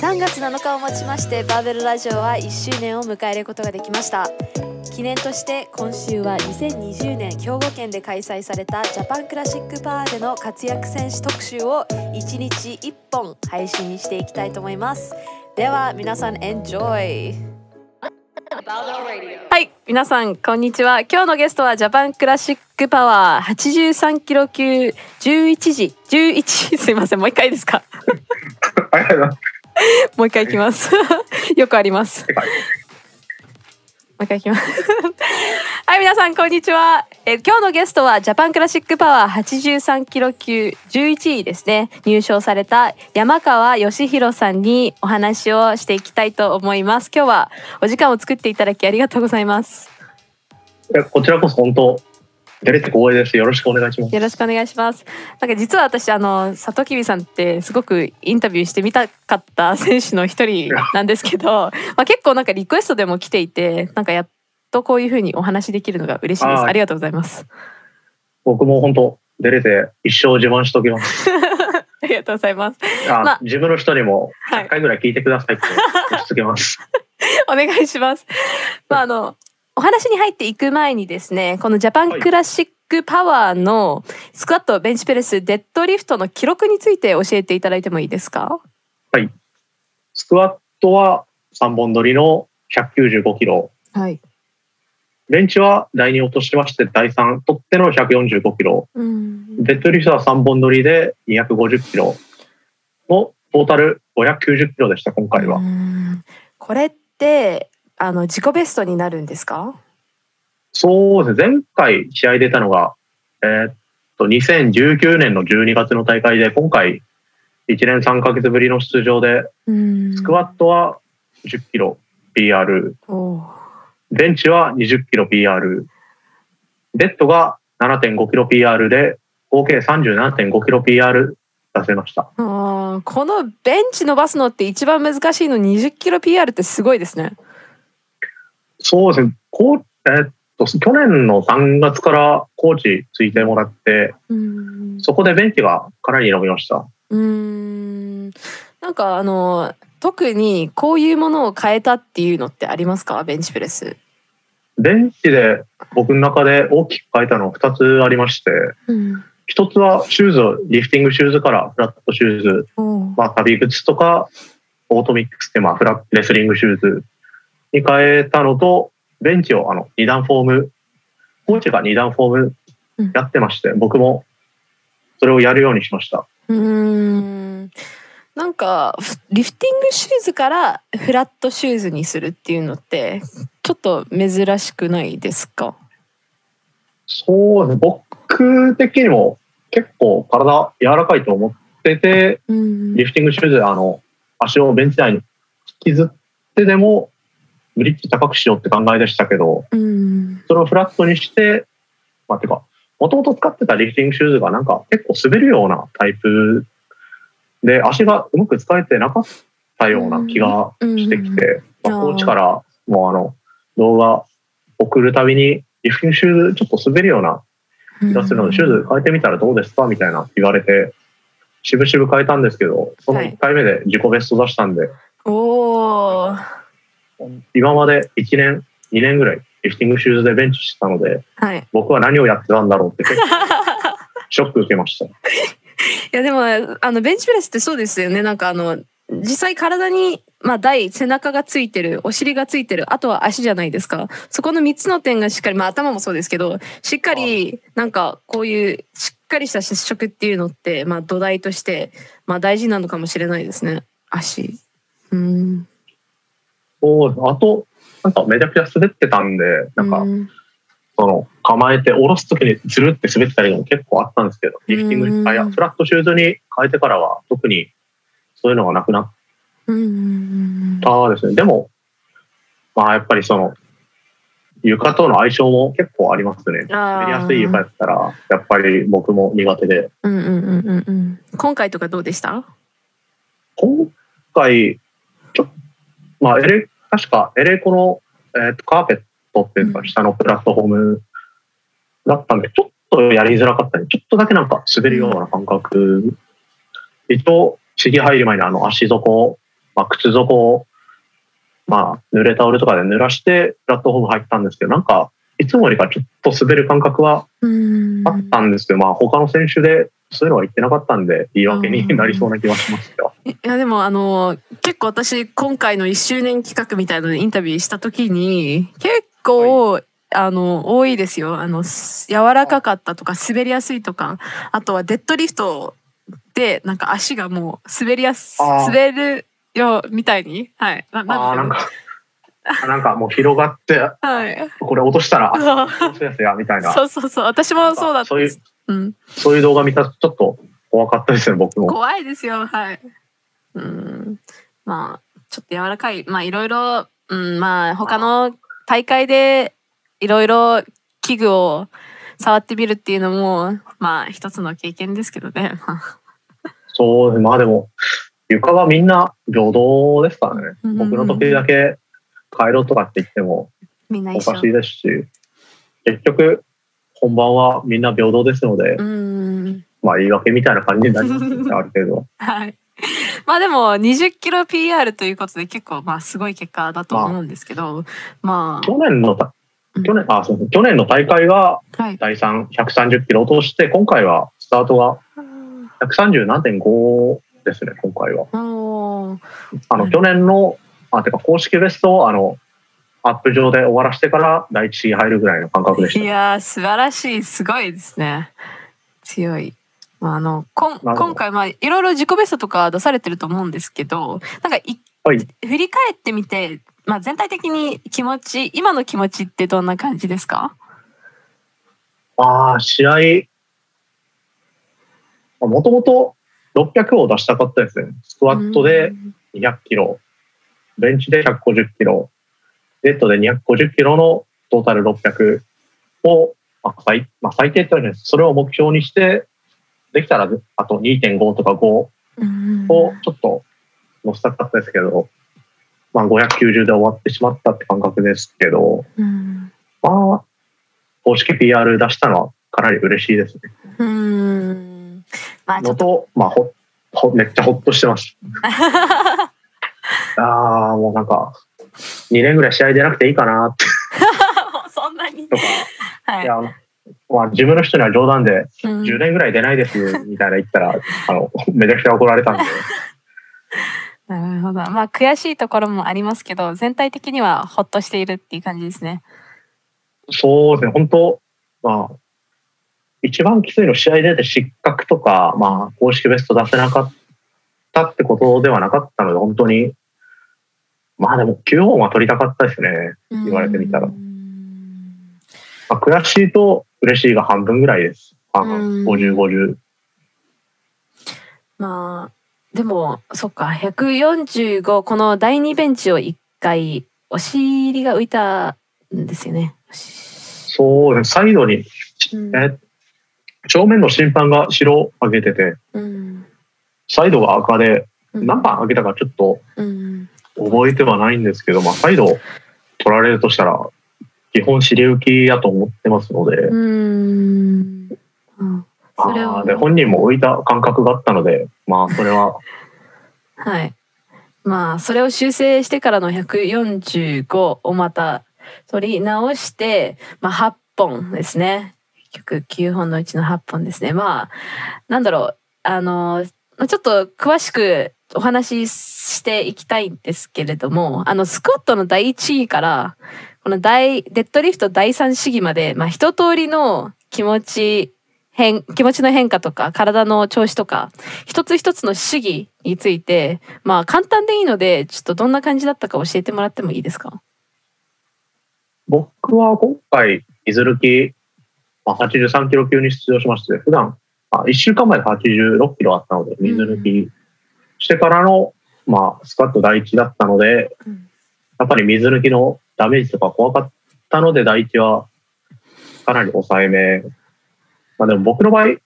3月7日をもちましてバーベルラジオは1周年を迎えることができました。記念として今週は2020年兵庫県で開催されたジャパンクラシックパーでの活躍選手特集を1日1本配信していきたいと思います。では皆さんエンジョイはい皆さんこんにちは。今日のゲストはジャパンクラシックパワー83キロ級11時11すいませんもう一回ですか？もう一回いきます。よくあります。もう一回いきます。はい皆さんこんにちは。え今日のゲストはジャパンクラシックパワー83キロ級11位ですね。入賞された山川義弘さんにお話をしていきたいと思います。今日はお時間を作っていただきありがとうございます。こちらこそ本当出れて光栄です。よろしくお願いします。よろしくお願いします。なんか実は私あの佐藤きびさんってすごくインタビューしてみたかった選手の一人なんですけど、まあ結構なんかリクエストでも来ていて、なんかやっとこういうふうにお話できるのが嬉しいです。ありがとうございます。僕も本当出れて一生自慢しときます。ありがとうございます。あ、まあ、自分の人にも1回ぐらい聞いてくださいって押し付けます。お願いします。まああのお話に入っていく前にですねこのジャパンクラシックパワーのスクワットベンチプレスデッドリフトの記録について教えていただいてもいいですか？はい。スクワットは3本取りの195キロ、はい、ベンチは第2落としまして第3取っての145キロ、うん、デッドリフトは3本取りで250キロ。のトータル590キロでした今回は。これってあの自己ベストになるんですか？そうですね。前回試合出たのが、えー、っと2019年の12月の大会で今回1年3か月ぶりの出場でスクワットは10キロ PR ベンチは20キロ PR デッドが7.5キロ PR で合計37.5キロ PR 出せました。このベンチ伸ばすのって一番難しいの20キロ PR ってすごいですねそうですね。こうえー、っと去年の3月からコーチついてもらって、そこで便器がかなり伸びました。うんなんかあの特にこういうものを変えたっていうのってありますか？ベンチプレス。ベンチで僕の中で大きく変えたの2つありまして、うん、1つはシューズリフティングシューズからフラットシューズ、まあ、足袋靴とかオートミックスってまあフラレスリングシューズに変えたのと、ベンチをあの2段フォーム、コーチが2段フォームやってまして、うん、僕もそれをやるようにしました。うん。なんかリフティングシューズからフラットシューズにするっていうのってちょっと珍しくないですか？そう僕的にも結構体柔らかいと思ってて、リフティングシューズあの足をベンチ内に引きずってでもブリッジ高くしようって考えでしたけど、うん、それをフラットにして、まあ、てか、もともと使ってたリフティングシューズがなんか結構滑るようなタイプで、足がうまく使えてなかったような気がしてきて、まあ、コーチからもうあの、動画送るたびに、リフティングシューズちょっと滑るような気がするので、シューズ変えてみたらどうですか？みたいな言われて、しぶしぶ変えたんですけど、その1回目で自己ベスト出したんで、はい、おー。今まで1年、2年ぐらいリフティングシューズでベンチしてたので、はい、僕は何をやってたんだろうって ショック受けました。いやでもあのベンチプレスってそうですよね。なんかあの実際体にまあ台背中がついてるお尻がついてるあとは足じゃないですか。そこの3つの点がしっかりまあ頭もそうですけどしっかりなんかこういうしっかりした接触っていうのってまあ土台としてまあ大事なのかもしれないですね。足。うんそうあと、なんかめちゃくちゃ滑ってたんで、なんか、その構えて下ろす時にずるって滑ってたりも結構あったんですけど、リフティング、あいや、フラットシューズに変えてからは特にそういうのがなくなったですね。でも、まあやっぱりその、床との相性も結構ありますね。滑りやすい床やったら、やっぱり僕も苦手で。うんうんうんうん。今回とかどうでした？今回、まあ、エレ、確かエレコの、えーと、カーペットっていうか、下のプラットフォームだったんで、ちょっとやりづらかったり、ちょっとだけなんか滑るような感覚。一応、試技入る前にあの足底まあ、靴底を、まあ、濡れタオルとかで濡らして、プラットフォーム入ったんですけど、なんか、いつもよりかちょっと滑る感覚はあったんですけど、まあ、他の選手でそういうのは言ってなかったんで、言い訳になりそうな気はしますよ。いや、でも、あの、結構私、今回の1周年企画みたいなのでインタビューした時に、結構、はい、あの、多いですよ。あの、柔らかかったとか、滑りやすいとか、あとはデッドリフトで、なんか足がもう滑りやす、滑るよ、みたいに。はい。ななんか、なんかもう広がって、はい、これ落としたら、落とすやつや、みたいな。そうそうそう。私もそうだったそういう、うん、そういう動画見たちょっと怖かったですね、僕も。怖いですよ、はい。うん。まあ、ちょっと柔らかい。まあ、いろいろ、うん、まあ、他の大会で、いろいろ器具を触ってみるっていうのも、まあ、一つの経験ですけどね。そう、まあでも、床はみんな平等ですからね。僕の時だけ帰ろうとかって言ってもおかしいですし、結局、本番はみんな平等ですので、まあ言い訳みたいな感じになりますね、ある程度。は。い。まあでも20キロ PR ということで結構まあすごい結果だと思うんですけど、まあ、去年の去年あそう去年の大会が第3、130キロ落として、今回はスタートが130何点5ですね、今回は。あの去年のあてか公式ベストをあのアップ上で終わらせてから第一入るぐらいの感覚でした。いや素晴らしい。すごいですね。強い。まあ、あのこん今回まあいろいろ自己ベストとか出されてると思うんですけどなんかい、はい、振り返ってみて、まあ、全体的に気持ち今の気持ちってどんな感じですか？ああ試合もともと600を出したかったですね。スクワットで200キロ、ベンチで150キロ、デッドで250キロのトータル600を、まあ最まあ、最低ってわけです。それを目標にして、できたらあと2.5とか5をちょっと乗せたかったですけど、まあ、590で終わってしまったって感覚ですけど、まあ、公式 PR 出したのはかなり嬉しいですね。うんまあ、のと、まあ、ほほめっちゃほっとしてます。ああ、もうなんか、2年ぐらい試合出なくていいかなって。そんなに。とか、はい、いや、まあ、自分の人には冗談で、10年ぐらい出ないですみたいな言ったら、あの、めちゃくちゃ怒られたんで。なるほど。まあ、悔しいところもありますけど、全体的にはほっとしているっていう感じですね。そうですね、本当まあ、一番きついの試合出て失格とか、まあ、公式ベスト出せなかったってことではなかったので、本当に、まあでも9本は取りたかったですね、言われてみたら。まあ、悔しいと嬉しいが半分ぐらいです。50、50。まあ、でも、そっか、145、この第2ベンチを1回、お尻が浮いたんですよね。そうです。サイドに、うん、え正面の審判が白を上げてて、うん、サイドが赤で、何番上げたかちょっと覚えてはないんですけど、まあ、サイド取られるとしたら、基本尻浮きやと思ってますので、うんあで本人も浮いた感覚があったので、まあ、それは。はい。まあ、それを修正してからの145をまた取り直して、まあ、8本ですね。曲9本のうちの8本ですね。まあ、なんだろう、あの、ちょっと詳しくお話ししていきたいんですけれども、あの、スクワットの第1位から、この大、デッドリフト第3試技まで、まあ、一通りの気持ち、変、気持ちの変化とか、体の調子とか、一つ一つの試技について、まあ、簡単でいいので、ちょっとどんな感じだったか教えてもらってもいいですか？僕は今回、水抜きまあ、83キロ級に出場しまして、普段、あ1週間前で86キロあったので、水抜きしてからの、まあ、スクワット第一だったので、やっぱり水抜きのダメージとか怖かったので、第一はかなり抑えめ。まあでも僕の場合、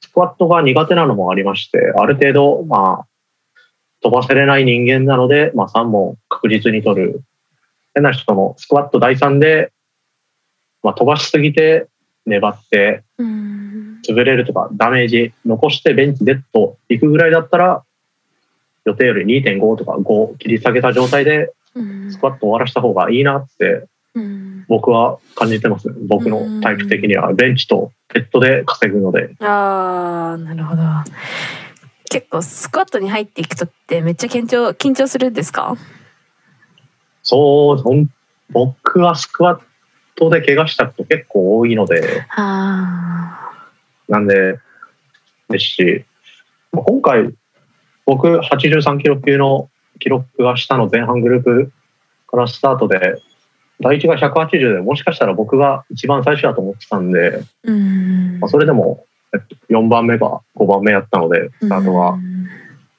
スクワットが苦手なのもありまして、ある程度、まあ、飛ばせれない人間なので、まあ3本確実に取る。変な人のスクワット第3で、まあ飛ばしすぎて粘って潰れるとかダメージ残してベンチデッド行くぐらいだったら予定より2.5とか5切り下げた状態でスクワット終わらした方がいいなって僕は感じてます、僕のタイプ的には。ベンチとペットで稼ぐので。ああなるほど。結構スクワットに入っていくとってめっちゃ緊張緊張するんですか？そう僕はスクワットで怪我したこと結構多いので。なんでですし今回僕83キロ級の記録が下の前半グループからスタートで第1が180でもしかしたら僕が一番最初だと思ってたんで、ん。まあ、それでも、えっと、4番目が5番目やったのでスタートが、ま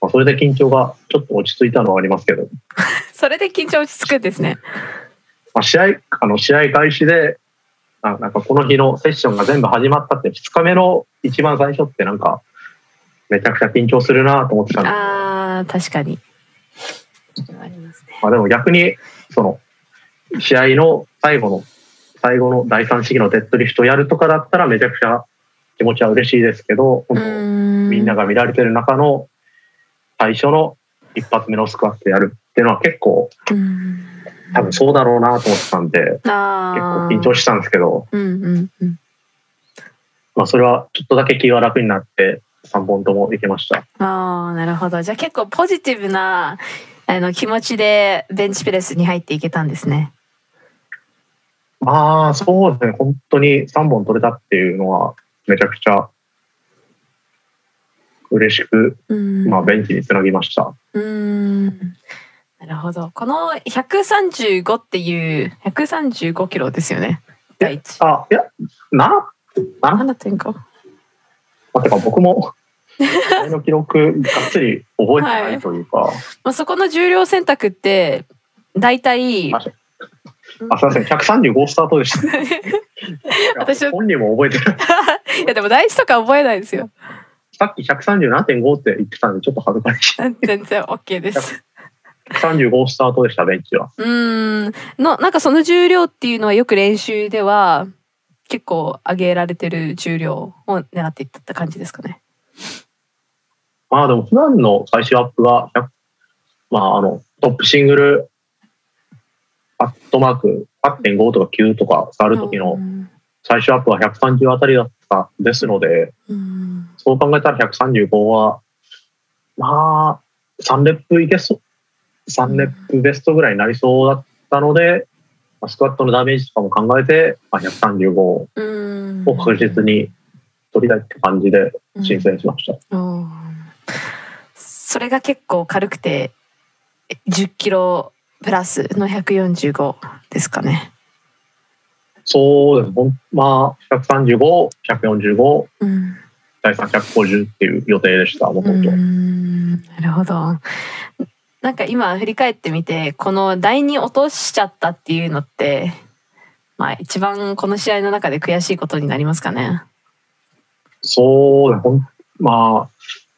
あ、それで緊張がちょっと落ち着いたのはありますけど。それで緊張落ち着くんですね、まあ、試合あの試合開始であなんかこの日のセッションが全部始まったって2日目の一番最初ってなんかめちゃくちゃ緊張するなと思ってたんであ確かに。ありますねまあでも逆にその試合の最後の、最後の第三試技のデッドリフトやるとかだったらめちゃくちゃ気持ちは嬉しいですけど、みんなが見られてる中の最初の一発目のスクワットやるっていうのは結構、多分そうだろうなと思ってたんで、結構緊張したんですけど、まあそれはちょっとだけ気が楽になって3本ともいけました。ああ、なるほど。じゃあ結構ポジティブなあの気持ちでベンチプレスに入っていけたんですね。まあ、そうですね。本当に3本取れたっていうのは、めちゃくちゃ嬉しく、まあ、ベンチにつなぎました。うんなるほど。この135っていう、135キロですよね。第一。あ、いや、7、7.5。あ、てか僕も、の記録、がっつり覚えてないというか。はい、まあ、そこの重量選択って、大体、あ、すみません、135スタートでした。私本人も覚えてる。いや、でも第一とか覚えないですよ。さっき137.5って言ってたんで、ちょっと恥ずかしい。全然 OK です。135スタートでした、ベンチは。うん。の、なんかその重量っていうのはよく練習では、結構上げられてる重量を狙っていった感じですかね。まあでも普段の最終アップが、まああの、トップシングルアットマーク8.5とか9とか触る時の最初アップは130あたりだったですので、そう考えたら135は、まあ、3レップいけそう、3レップベストぐらいになりそうだったので、スクワットのダメージとかも考えて、まあ、135を確実に取りたいって感じで申請しました。それが結構軽くて10キロプラスの145ですかね。そうです。まあ、135、145、うん、第3、150っていう予定でした、もともと。なるほど。なんか今振り返ってみて、この第2落としちゃったっていうのって、まあ一番この試合の中で悔しいことになりますかね？そう、まあ、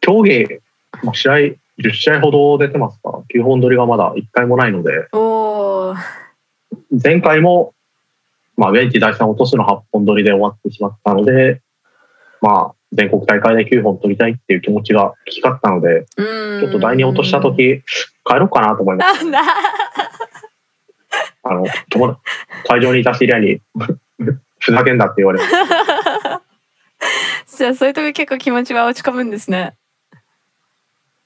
競技、まあ、試合10試合ほど出てますか？9本撮りがまだ1回もないので。前回も、まあ、ベンチ第3落とすの8本撮りで終わってしまったので、まあ、全国大会で9本取りたいっていう気持ちが大きかったのでちょっと第2落とした時帰ろうかなと思いました。あの会場にいた知り合いに ふざけんなって言われて。じゃあそういう時結構気持ちは落ち込むんですね。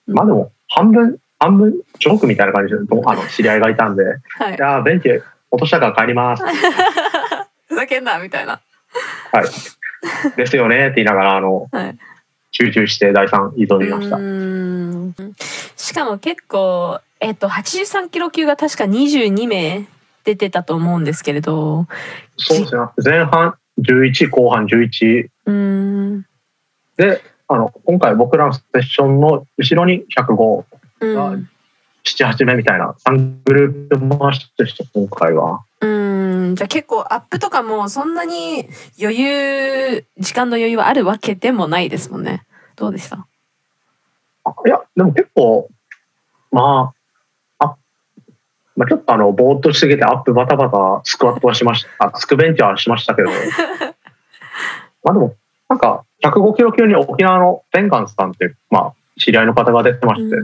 まあでも、半分、半分、ジョークみたいな感じで、あの、知り合いがいたんで、はい、いやベンチ落としたから帰ります。ふざけんな、みたいな。はい。ですよね、って言いながら、あの、はい、集中して第3挑みました。しかも結構、えっ、と、83キロ級が確か22名出てたと思うんですけれど。そうですね。前半11、後半11。うんで、あの、今回僕らのセッションの後ろに105が7、8名みたいな3グループ回しでした、今回は。うん、じゃあ結構アップとかもそんなに余裕、時間の余裕はあるわけでもないですもんね。どうでした？いや、でも結構、まあ、あまあ、ちょっとあの、ぼーっとしすぎてアップバタバタスクワットはしました、あ、スクベンチはしましたけど、まあでも、なんか、105キロ級に沖縄のベンガンスさんって、まあ、知り合いの方が出てまして、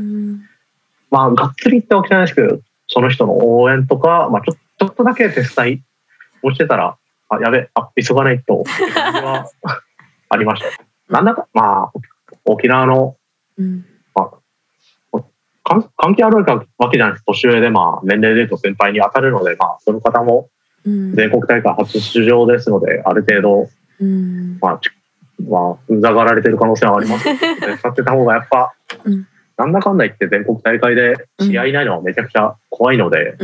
まあ、がっつりってわけじゃないですけど、その人の応援とか、まあ、ちょちょっとだけ手伝いをしてたら、あ、やべ、あ、急がないと、は ありました。なんだか、まあ、沖縄の、うん、まあ、関係あるわけじゃないです。年上で、まあ、年齢で言うと先輩に当たるので、まあ、その方も全国大会初出場ですので、ある程度、うん、まあ、まあ、うざがられてる可能性はあります。けど、使ってた方がやっぱ、うん、なんだかんだ言って全国大会で試合いないのはめちゃくちゃ怖いので、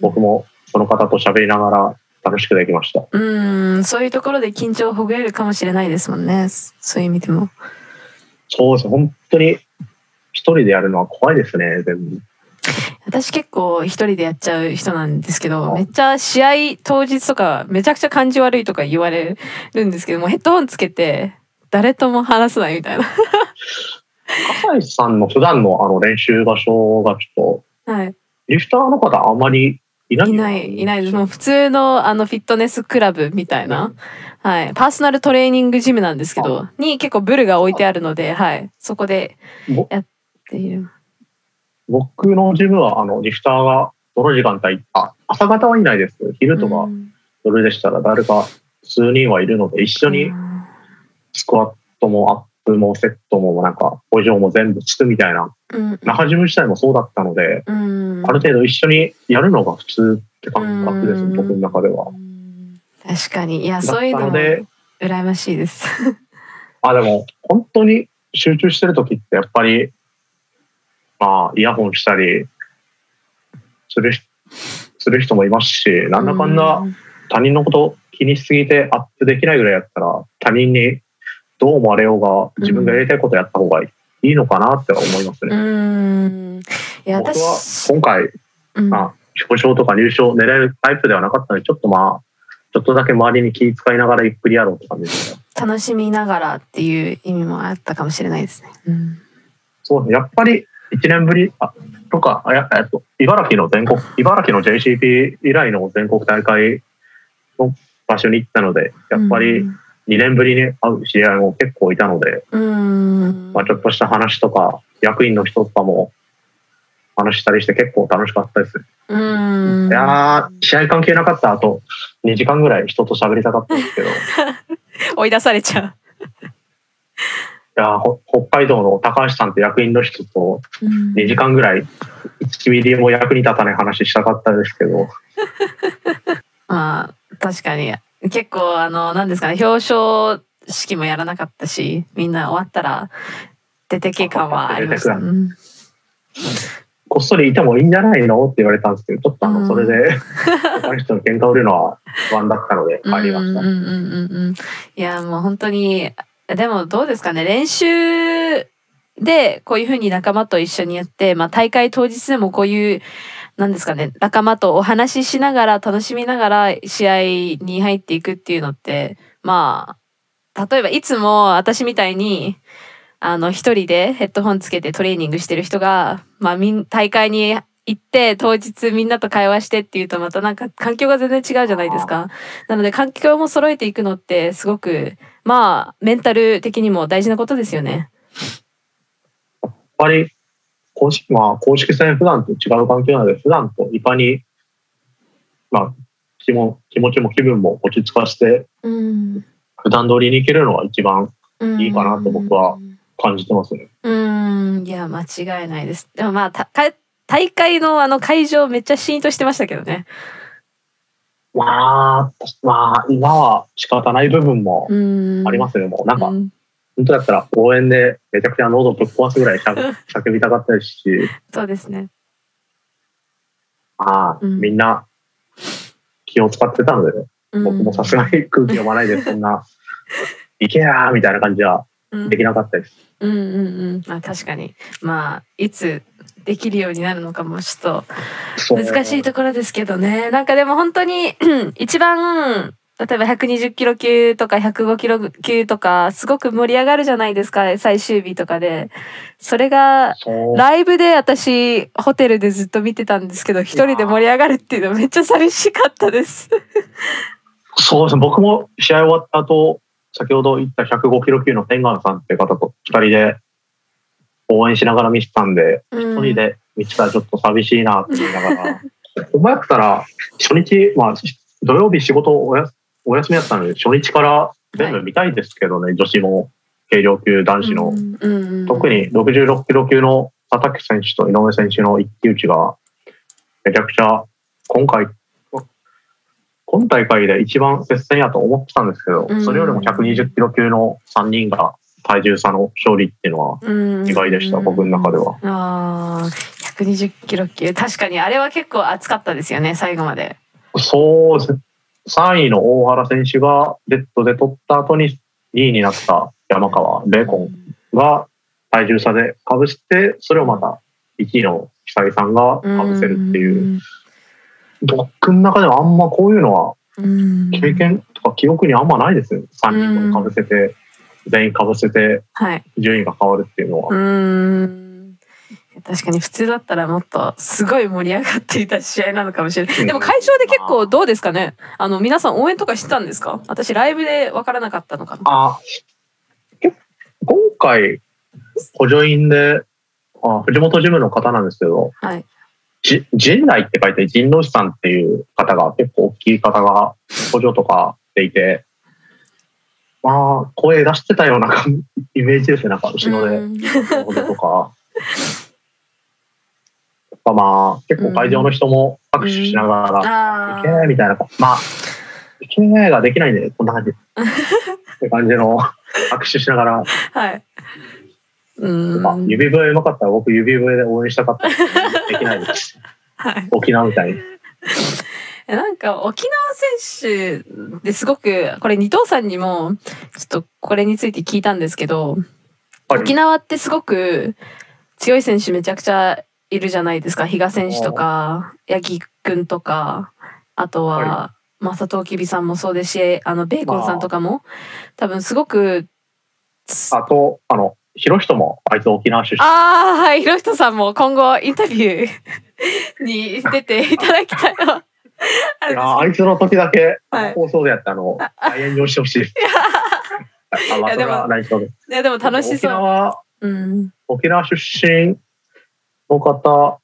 僕もその方と喋りながら楽しくできました。うん、そういうところで緊張をほぐれるかもしれないですもんね。そういう意味でも。そうです。本当に一人でやるのは怖いですね、全部。私結構一人でやっちゃう人なんですけど、めっちゃ試合当日とかめちゃくちゃ感じ悪いとか言われるんですけども、ヘッドホンつけて誰とも話さないみたいな。笠井さんの普段のあの練習場所がちょっと、はい、リフターの方あんまりいないいないいないです。もう普通のあのフィットネスクラブみたいな、はい、パーソナルトレーニングジムなんですけどに結構ブルが置いてあるので、はい、そこでやっている。僕のジムはあのリフターがどの時間帯あ朝方はいないです。昼とか夜でしたら誰か数人はいるので一緒にスクワットもアップもセットもなんか補助も全部つくみたいな、うん、那覇ジム自体もそうだったので、うん、ある程度一緒にやるのが普通って感覚です、うん、僕の中では。確かに。いやそういうのも羨ましいです。あでも本当に集中してる時ってやっぱりまあイヤホンしたりするする人もいますしなんだかんだ他人のこと気にしすぎてアップできないぐらいやったら他人にどう思われようが自分がやりたいことやった方がいいのかなって思いますね。うん、いや僕は今回、うん、まあ、表彰とか入賞狙えるタイプではなかったのでちょっとまあちょっとだけ周りに気遣いながらゆっくりやろうって感じですね。楽しみながらっていう意味もあったかもしれないですね。うん、そうやっぱり1年ぶりあとかあや、えっと、茨城の全国茨城の JCP 以来の全国大会の場所に行ったのでやっぱり、2年ぶりに会う知り合いも結構いたので、まあ、ちょっとした話とか役員の人とかも話したりして結構楽しかったです。うん。いや試合関係なかった後2時間ぐらい人と喋りたかったんですけど。追い出されちゃう。いや北海道の高橋さんって役員の人と2時間ぐらい1ミリも役に立たない話したかったですけど。まあ確かに結構あの何ですかね表彰式もやらなかったしみんな終わったら出てけ感はありました、うん、こっそりいてもいいんじゃないの？って言われたんですけどちょっとあのそれで他の人の喧嘩売るのは不安だったので帰りました。いやもう本当にでもどうですかね練習でこういうふうに仲間と一緒にやって、まあ、大会当日でもこういう何ですかね、仲間とお話ししながら、楽しみながら試合に入っていくっていうのって、まあ、例えばいつも私みたいに、あの、一人でヘッドホンつけてトレーニングしてる人が、まあ、みん、大会に行って当日みんなと会話してっていうとまたなんか環境が全然違うじゃないですか。なので環境も揃えていくのってすごくまあメンタル的にも大事なことですよね。公式、まあ、公式戦普段と違う環境なので、普段といかに、まあ、気も気持ちも気分も落ち着かせて、普段通りに行けるのが一番いいかなと僕は感じてますね。うん、いや、間違いないです。でもまあ、た大会のあの会場めっちゃシーンとしてましたけどね。まあ、まあ、今は仕方ない部分もありますね。もうなんか、本当だったら応援でめちゃくちゃ喉ぶっ壊すぐらい叫びたかったですし。そうですね。まあ、うん、みんな気を使ってたので、僕もさすがに空気読まないで、そんな、いけやーみたいな感じはできなかったです。うん、うん、うんうんまあ確かに。まあ、いつできるようになるのかもちょっと難しいところですけどね。なんかでも本当に一番例えば120キロ級とか105キロ級とかすごく盛り上がるじゃないですか最終日とかで。それがライブで私ホテルでずっと見てたんですけど一人で盛り上がるっていうのめっちゃ寂しかったです。そうですね。僕も試合終わった後先ほど言った105キロ級の天眼さんって方と2人で応援しながら見てたんで、一、人で見てたらちょっと寂しいなって言いながら、ほんまやったら、初日、まあ、土曜日仕事おやお休みやったので、初日から全部見たいですけどね、はい、女子も軽量級男子の、うんうんうん、特に66キロ級の佐々木選手と井上選手の一騎打ちが、めちゃくちゃ今回、今大会で一番接戦やと思ってたんですけど、それよりも120キロ級の3人が体重差の勝利っていうのは意外でした、僕の中では。ああ、120キロ級。確かにあれは結構熱かったですよね、最後まで。そうですね。3位の大原選手がレッドで取った後に2位になった山川、ベーコンが体重差でかぶして、それをまた1位の久井さんがかぶせるっていう。僕の中ではあんまこういうのは経験とか記憶にあんまないですよ。3人とかぶせて、全員かぶせて順位が変わるっていうのは。確かに普通だったらもっとすごい盛り上がっていた試合なのかもしれない。でも会場で結構どうですかね？あの皆さん応援とかしてたんですか？私ライブで分からなかったのかな？あ今回補助員であ藤本ジムの方なんですけど、はい、じ陣内って書いて陣内さんっていう方が結構大きい方が補助とかしていてまあ声出してたようなイメージですね。なんか後ろで。補助とか。ぱまあ、結構会場の人も拍手しながら、いけーみたいな、まあ、いけーができないんで、こんな感じ。って感じの拍手しながら。はい。うんまあ、指笛うまかったら僕指笛で応援したかったできないです。はい、沖縄みたいに。なんか沖縄選手ですごくこれ二藤さんにもちょっとこれについて聞いたんですけど、はい、沖縄ってすごく強い選手めちゃくちゃいるじゃないですか。比嘉選手とか八木君とかあとは、正藤きびさんもそうですしあのベーコンさんとかも、多分すごくあとあの広人もあいつ沖縄出身。ああはい。広人さんも今後インタビュー に出ていただきたいないやあいつの時だけ、放送でやったの大変にしてほしい。いや。でもいやでも楽しそう。沖縄、うん、沖縄出身の方、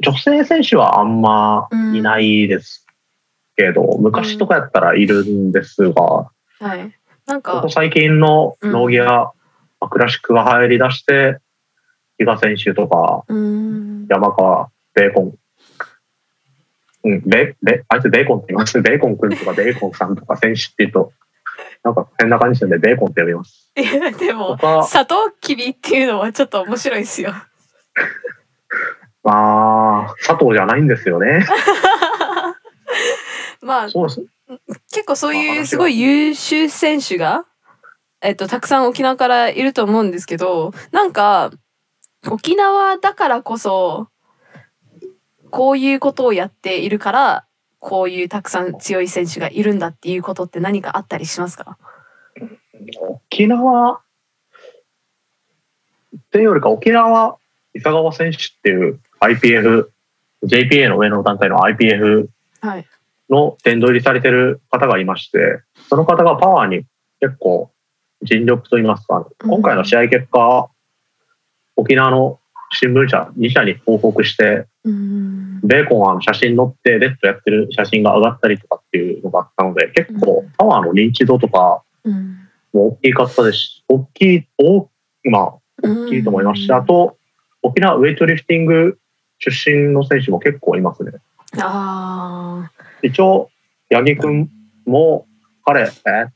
女性選手はあんまいないですけど、うん、昔とかやったらいるんですが、はい。なんか、ここ最近のノーギア、うん、クラシックが入り出して、比嘉選手とか、うん、山川、ベーコン、うん、ベベあいつベーコンって言います。ベーコン君とかベーコンさんとか選手って言うと、なんか変な感じでベーコンって呼びます。いや、でも、サトウキビっていうのはちょっと面白いですよ。まあ、佐藤じゃないんですよね。まあ、そうです。結構そういうすごい優秀選手が、えっと、たくさん沖縄からいると思うんですけど、なんか、沖縄だからこそ、こういうことをやっているから、こういうたくさん強い選手がいるんだっていうことって何かあったりしますか？沖縄っていうよりか沖縄伊佐川選手っていう IPF、JPA の上の団体の IPF の殿堂入りされてる方がいまして、その方がパワーに結構尽力といいますか、今回の試合結果、沖縄の新聞社2社に報告して、ベーコンは写真載ってレッドやってる写真が上がったりとかっていうのがあったので、結構パワーの認知度とかも大きかったですし、大きい、大まあ、大きいと思いました。あと、沖縄ウェイトリフティング出身の選手も結構いますね。あ一応、八木君も彼、え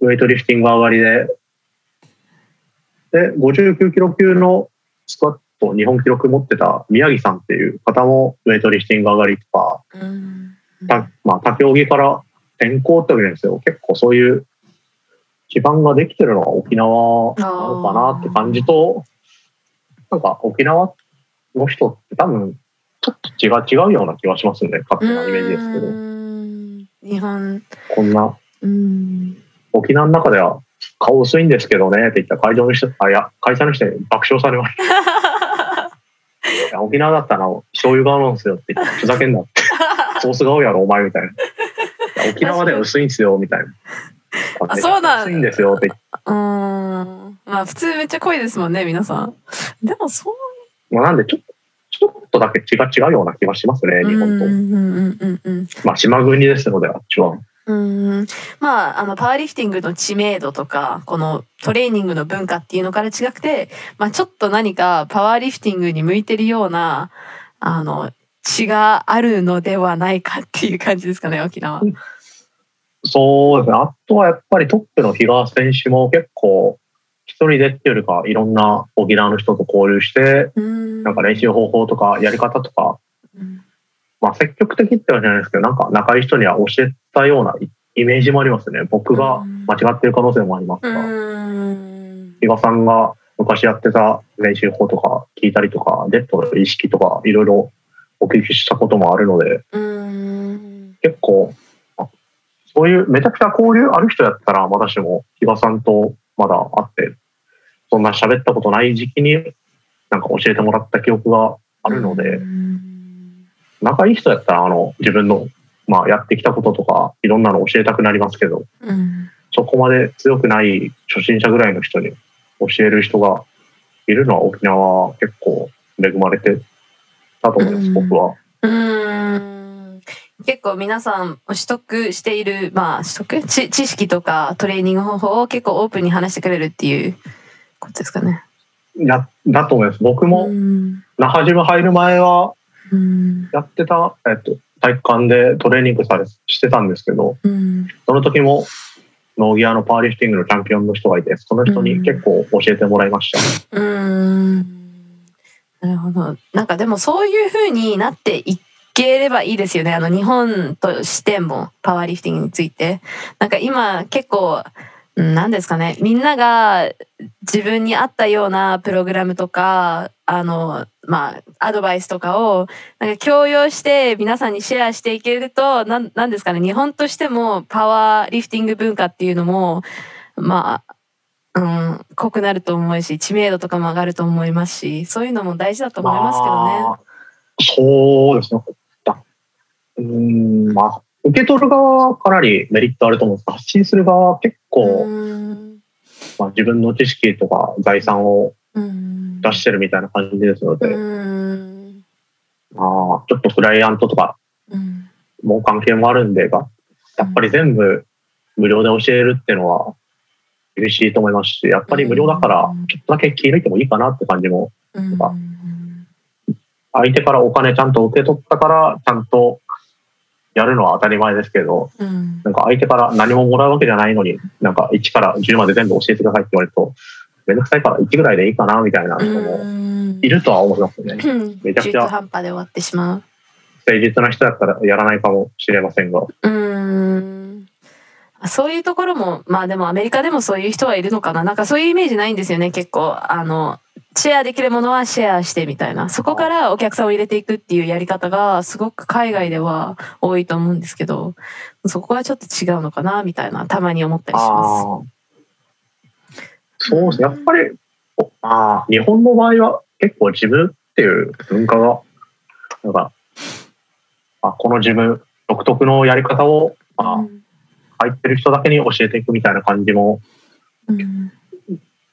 ウェイトリフティング上がりで、で、59キロ級のスクワット日本記録持ってた宮城さんっていう方もウェイトリフティング上がりとか、たまあ、他競技から転校ってわけですよ。結構そういう基盤ができてるのは沖縄なのかなって感じと、なんか沖縄の人って多分ちょっと違う違うような気がしますね勝手なイメージですけど。日本こんな沖縄の中では顔薄いんですけどねって言った会場の人あいや会社の人に爆笑されました。沖縄だったら醤油があるんですよって言ってふざけんなって ソースが多いやろお前みたいな沖縄では薄いんですよみたいなあそうなん薄いんですよってうん。まあ普通めっちゃ濃いですもんね、皆さん。でもそう。まあなんでちょっと、ちょっとだけ血が違うような気がしますね、日本と。うんうんうんうん、まあ島国ですので、あっちは。うんまあ、あのパワーリフティングの知名度とかこのトレーニングの文化っていうのから違くて、まあ、ちょっと何かパワーリフティングに向いてるようなあの血があるのではないかっていう感じですかね沖縄。そうですねあとはやっぱりトップの比嘉選手も結構一人でっていうよりかいろんな沖縄の人と交流してなんか練習方法とかやり方とかまあ、積極的ってわけじゃないですけど、なんか仲いい人には教えたようなイメージもありますね。僕が間違ってる可能性もありますが。比嘉さんが昔やってた練習法とか聞いたりとか、デッドの意識とか、いろいろお聞きしたこともあるので、結構、そういうめちゃくちゃ交流ある人やったら、まだしも比嘉さんとまだ会って、そんな喋ったことない時期になんか教えてもらった記憶があるので、仲いい人やったら、あの、自分の、まあ、やってきたこととか、いろんなの教えたくなりますけど、うん、そこまで強くない初心者ぐらいの人に教える人がいるのは沖縄は結構恵まれてたと思います、うん、僕は。うん。結構皆さん取得している、まあ、取得？知知識とかトレーニング方法を結構オープンに話してくれるっていうことですかね。やだと思います。僕も那覇ジム入る前はやってた、えっと、体育館でトレーニングされしてたんですけど、うん、その時もノーギアのパワーリフティングのチャンピオンの人がいてその人に結構教えてもらいました。うんなるほどなんかでもそういうふうになっていければいいですよねあの日本としてもパワーリフティングについて。なんか今結構何ですかねみんなが自分に合ったようなプログラムとかあのまあアドバイスとかをなんか強要して皆さんにシェアしていけると何ですかね日本としてもパワーリフティング文化っていうのもまあ、うん、濃くなると思うし知名度とかも上がると思いますしそういうのも大事だと思いますけどね。まあ、そうですね。うんまあ受け取る側はかなりメリットあると思うんです発信する側は結構、まあ、自分の知識とか財産を出してるみたいな感じですので、まあ、ちょっとクライアントとかも関係もあるんでが、やっぱり全部無料で教えるっていうのは厳しいと思いますし、やっぱり無料だからちょっとだけ気抜いてもいいかなって感じも、相手からお金ちゃんと受け取ったから、ちゃんとやるのは当たり前ですけど、うん、なんか相手から何ももらうわけじゃないのに、なんか1から10まで全部教えてくださいって言われると、めんどくさいから1ぐらいでいいかなみたいな人もいるとは思いますね。めちゃくちゃ。半端で終わってしまう。誠実な人だったらやらないかもしれませんが。うんそういうところも、まあでもアメリカでもそういう人はいるのかな。なんかそういうイメージないんですよね、結構。あの、シェアできるものはシェアしてみたいな。そこからお客さんを入れていくっていうやり方がすごく海外では多いと思うんですけど、そこはちょっと違うのかなみたいな、たまに思ったりします。そうですね。やっぱり、あ日本の場合は結構自分っていう文化が、なんか、あこの自分独特のやり方を、まあ、入ってる人だけに教えていくみたいな感じも、うん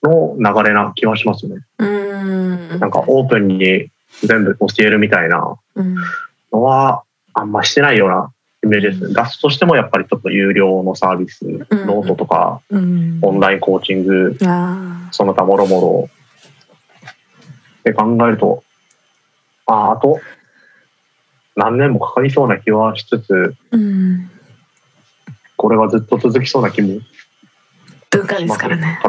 の流れな気はしますね。うん。なんかオープンに全部教えるみたいなのはあんましてないようなイメージですね。出すとしてもやっぱりちょっと有料のサービス、ノートとか、オンラインコーチング、その他もろもろ。って考えると、ああと何年もかかりそうな気はしつつ、これはずっと続きそうな気も文化ですからね。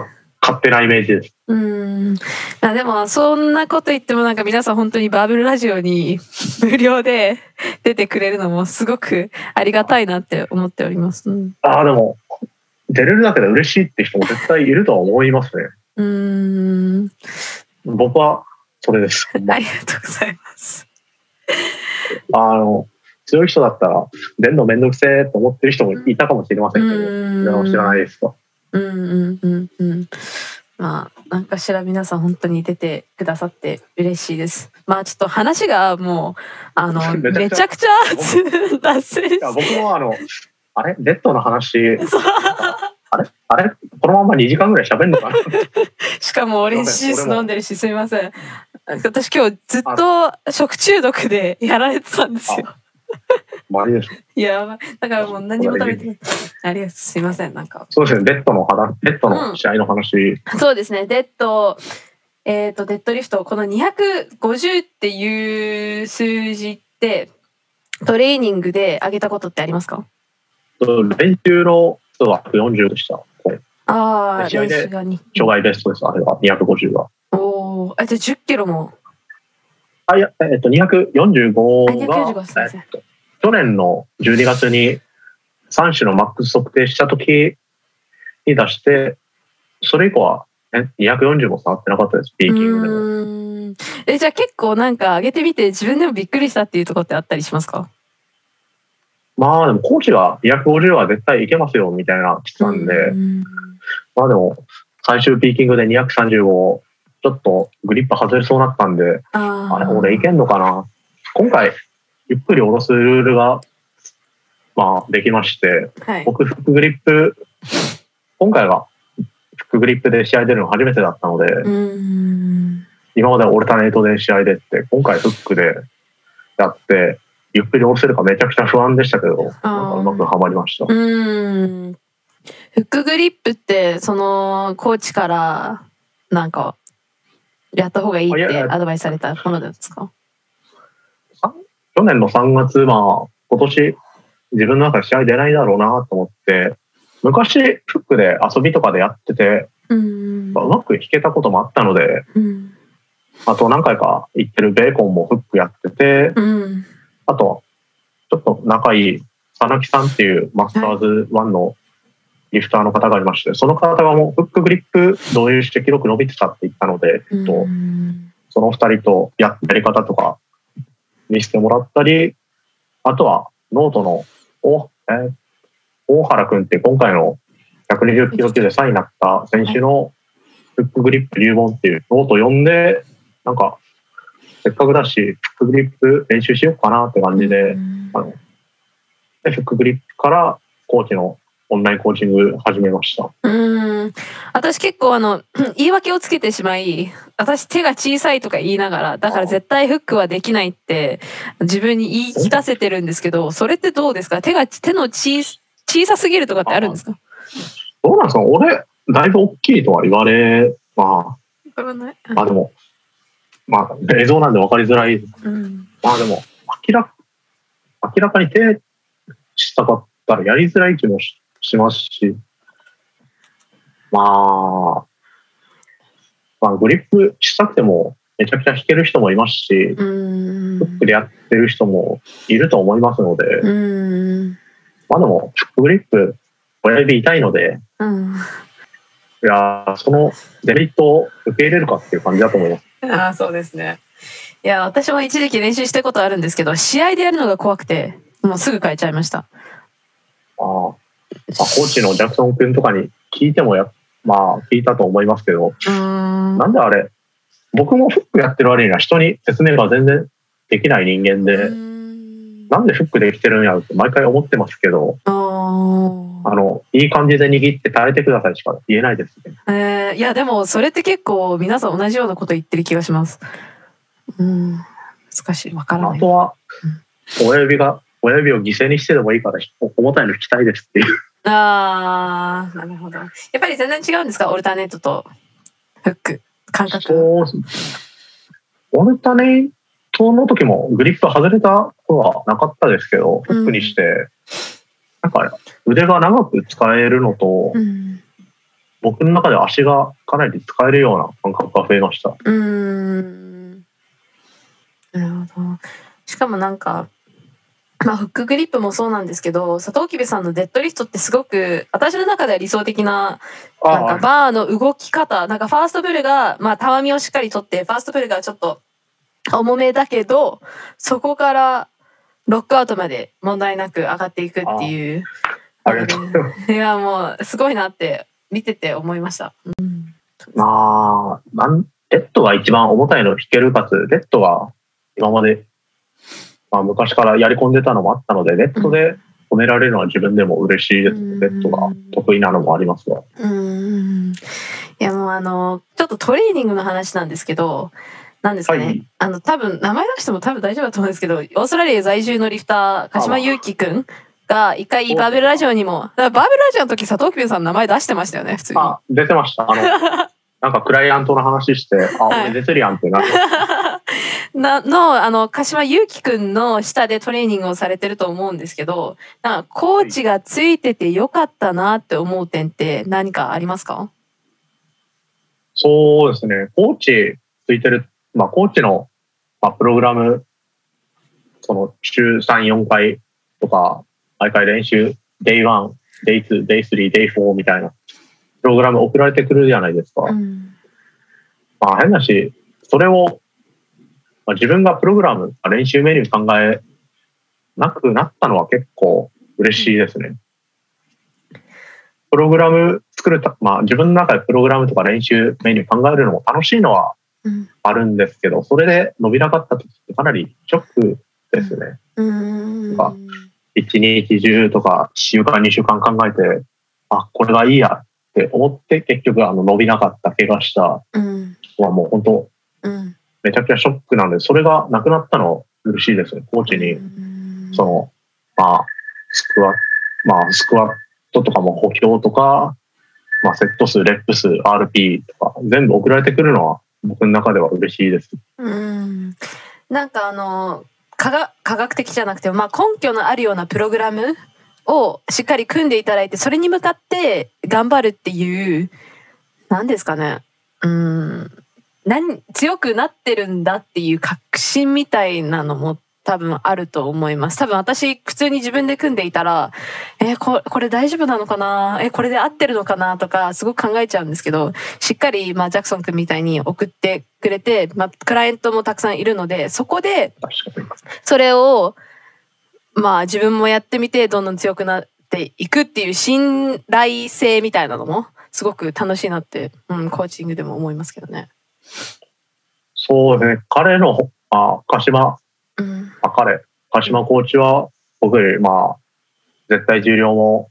勝手なイメージです。うん。あでも、そんなこと言ってもなんか皆さん本当にバーブルラジオに無料で出てくれるのもすごくありがたいなって思っております。うん、ああ、でも、出れるだけで嬉しいって人も絶対いるとは思いますね。うん。僕はそれです。ありがとうございます。あの、強い人だったら、出るのめんどくせえと思ってる人もいたかもしれませんけど、知らないですか。うんうんうんうん。まあ、なんかしら皆さん本当に出てくださって嬉しいです。まあちょっと話がもう、あの、めちゃくちゃ。脱線僕もあの、あれ？レッドの話、あれ？あれ？このまま2時間ぐらい喋るのかな？しかもオレンジジュース飲んでるしすみません。私今日ずっと食中毒でやられてたんですよマジですいやだからもう何も食べてない。ありがとう。すいません。なんか。そうですね。デッドの話デッドの試合の話、うん、そうですね。デッドえっ、ー、とデッドリフトこの250っていう数字ってトレーニングで上げたことってありますか？練習の人は140でした。ああ、試合で障害ベストです、あれは、250は。おお、あ、じゃあ10キロも。あ、いや、えっと、245が、えっと、去年の12月に3種のマックス測定した時に出して、それ以降は、ね、240も触ってなかったです、ピーキングで。え、じゃあ結構なんか上げてみて自分でもびっくりしたっていうところってあったりしますか？まあでもコーチが250は絶対いけますよみたいな言ってたんで、まあでも最終ピーキングで235をちょっとグリップ外れそうになったんで、あれ俺いけんのかな？今回ゆっくり下ろすルールがまあできまして、はい、僕フックグリップ今回がフックグリップで試合出るの初めてだったので、今までオルタネートで試合出て今回フックでやってゆっくり下ろせるかめちゃくちゃ不安でしたけど、なんかうまくはまりました。うん。フックグリップってそのコーチからなんかやった方がいいってアドバイスされたものですか？去年の3月まあ今年自分の中で試合出ないだろうなと思って昔フックで遊びとかでやってて、うん、うまく弾けたこともあったので、うん、あと何回か行ってるベーコンもフックやってて、うん、あとちょっと仲いい佐々木さんっていうマスターズ1のリフターの方がいまして、その方がもうフックグリップ導入して記録伸びてたって言ったので、えっと、その二人とややり方とか見せてもらったり、あとはノートのお、え大原君って今回の120キロ級で3位になった選手のフックグリップ入門っていうノート読んで、なんか、せっかくだし、フックグリップ練習しようかなって感じで、あのでフックグリップからコーチのオンラインコーチング始めました。うん。私結構あの、言い訳をつけてしまい、私手が小さいとか言いながら、だから絶対フックはできないって自分に言い聞かせてるんですけど、それってどうですか？手が、手の小小さすぎるとかってあるんですか？どうなんですか？俺、だいぶ大きいとは言われ、まあ、まあでも、まあ映像なんで分かりづらい。うん、まあでも、明ら明らかに手したかったらやりづらい気もししますし、まあ、まあ、グリップしたくてもめちゃくちゃ弾ける人もいますし、フックでやってる人もいると思いますので、まあでも、フックグリップ、親指痛いので、うん、いや、そのデメリットを受け入れるかっていう感じだと思います。ああ、そうですね。いや、私も一時期練習したことあるんですけど、試合でやるのが怖くて、もうすぐ変えちゃいました。ああ。まあ、コーチのジャクソン君とかに聞いてもや、まあ、聞いたと思いますけど、なんであれ、僕もフックやってる割には人に説明が全然できない人間で、なんでフックできてるんやろって毎回思ってますけど、あの、いい感じで握って耐えてくださいしか言えないですね。えー、いや、でもそれって結構皆さん同じようなこと言ってる気がします。うん、難しい、わからない。あとは、親指が親指を犠牲にしてでもいいから重たいの引きたいですっていう。ああ、なるほど。やっぱり全然違うんですか？オルタネットとフック、感覚。そうオルタネットの時もグリップ外れたことはなかったですけど、フックにして、うん、なんか腕が長く使えるのと、うん、僕の中で足がかなり使えるような感覚が増えました。うん。なるほど。しかもなんか、まあ、フックグリップもそうなんですけど佐藤吉部さんのデッドリフトってすごく私の中では理想的ななんかバーの動き方なんかファーストブルがまあたわみをしっかりとってファーストブルがちょっと重めだけどそこからロックアウトまで問題なく上がっていくっていう。ありがとう。いやもうすごいなって見てて思いました。うん、まあデッドが一番重たいのを弾けるかつデッドが今までまあ、昔からやり込んでたのもあったので、ネットで褒められるのは自分でも嬉しいですベッドが得意なのもありますが。うん。いやもうあのちょっとトレーニングの話なんですけどなんですかね、はい、あの多分名前出しても多分大丈夫だと思うんですけどオーストラリア在住のリフター鹿島祐希くんが一回バーベルラジオにもバーベルラジオの時佐藤久さん名前出してましたよね普通に。あ出てました。あの なんかクライアントの話してあ、俺出てるやんってなって。なのあの鹿島祐希くんの下でトレーニングをされてると思うんですけどなんかコーチがついててよかったなって思う点って何かありますか？そうですね。コーチついてる、まあ、コーチの、まあ、プログラムその週34回とか毎回練習 Day1、Day2、Day3、Day4 みたいなプログラム送られてくるじゃないですか。うん、まあ変だし、それを、まあ、自分がプログラム、練習メニュー考えなくなったのは結構嬉しいですね。プログラム作るた、まあ自分の中でプログラムとか練習メニュー考えるのも楽しいのはあるんですけど、それで伸びなかった時ってかなりショックですね。うん一日中とか1週間2週間考えてあこれがいいやって思って結局あの伸びなかった怪我した人はもう本当、めちゃくちゃショックなんでそれがなくなったの嬉しいですねコーチに。そのまあスクワまあスクワットとかも補強とか、まあ、セット数レップ数 RP とか全部送られてくるのは僕の中では嬉しいです。うん。なんかあの科学科学的じゃなくて、まあ、根拠のあるようなプログラムをしっかり組んでいただいてそれに向かって頑張るっていう何ですかね。うん。何強くなってるんだっていう確信みたいなのも多分あると思います。多分私普通に自分で組んでいたら、えー、ここれ大丈夫なのかな？えー、これで合ってるのかな？とかすごく考えちゃうんですけど、しっかりまあジャクソン君みたいに送ってくれて、まあクライアントもたくさんいるので、そこでそれをまあ自分もやってみてどんどん強くなっていくっていう信頼性みたいなのもすごく楽しいなって、うん、コーチングでも思いますけどね。そうね、彼のあ鹿島うん、まあ、彼、鹿島コーチは僕より、まあ、絶対重量も、